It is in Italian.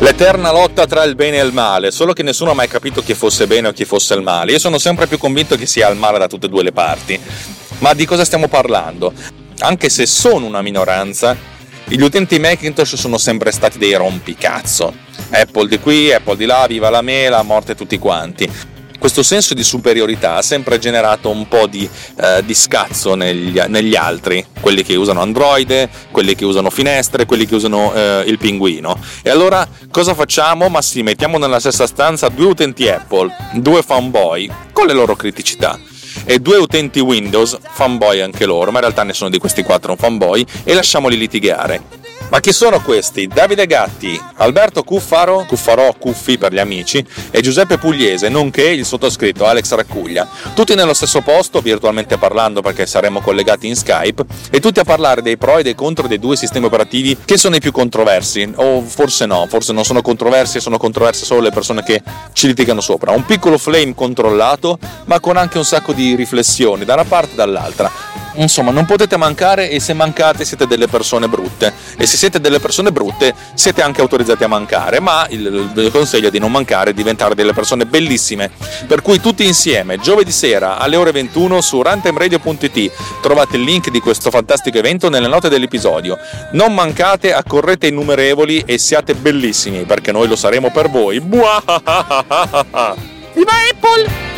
L'eterna lotta tra il bene e il male, solo che nessuno ha mai capito chi fosse bene o chi fosse il male. Io sono sempre più convinto che sia il male da tutte e due le parti. Ma di cosa stiamo parlando? Anche se sono una minoranza, gli utenti Macintosh sono sempre stati dei rompicazzo. Apple di qui, Apple di là, viva la mela, morte tutti quanti questo senso di superiorità ha sempre generato un po' di, eh, di scazzo negli, negli, altri, quelli che usano Android, quelli che usano finestre, quelli che usano eh, il pinguino. E allora cosa facciamo? Ma sì, mettiamo nella stessa stanza due utenti Apple, due fanboy, con le loro criticità e due utenti Windows, fanboy anche loro, ma in realtà nessuno di questi quattro è un fanboy, e lasciamoli litigare. Ma chi sono questi? Davide Gatti, Alberto Cuffaro, Cuffarò Cuffi per gli amici, e Giuseppe Pugliese, nonché il sottoscritto Alex Raccuglia. Tutti nello stesso posto, virtualmente parlando perché saremo collegati in Skype, e tutti a parlare dei pro e dei contro dei due sistemi operativi che sono i più controversi. O forse no, forse non sono controversi sono controverse solo le persone che ci litigano sopra. Un piccolo flame controllato, ma con anche un sacco di riflessioni da una parte e dall'altra insomma non potete mancare e se mancate siete delle persone brutte. E se siete delle persone brutte siete anche autorizzati a mancare ma il, il consiglio è di non mancare e diventare delle persone bellissime. Per cui tutti insieme giovedì sera alle ore 21 su rantemradio.it trovate il link di questo fantastico evento nelle note dell'episodio. Non mancate accorrete innumerevoli e siate bellissimi perché noi lo saremo per voi. Viva Apple!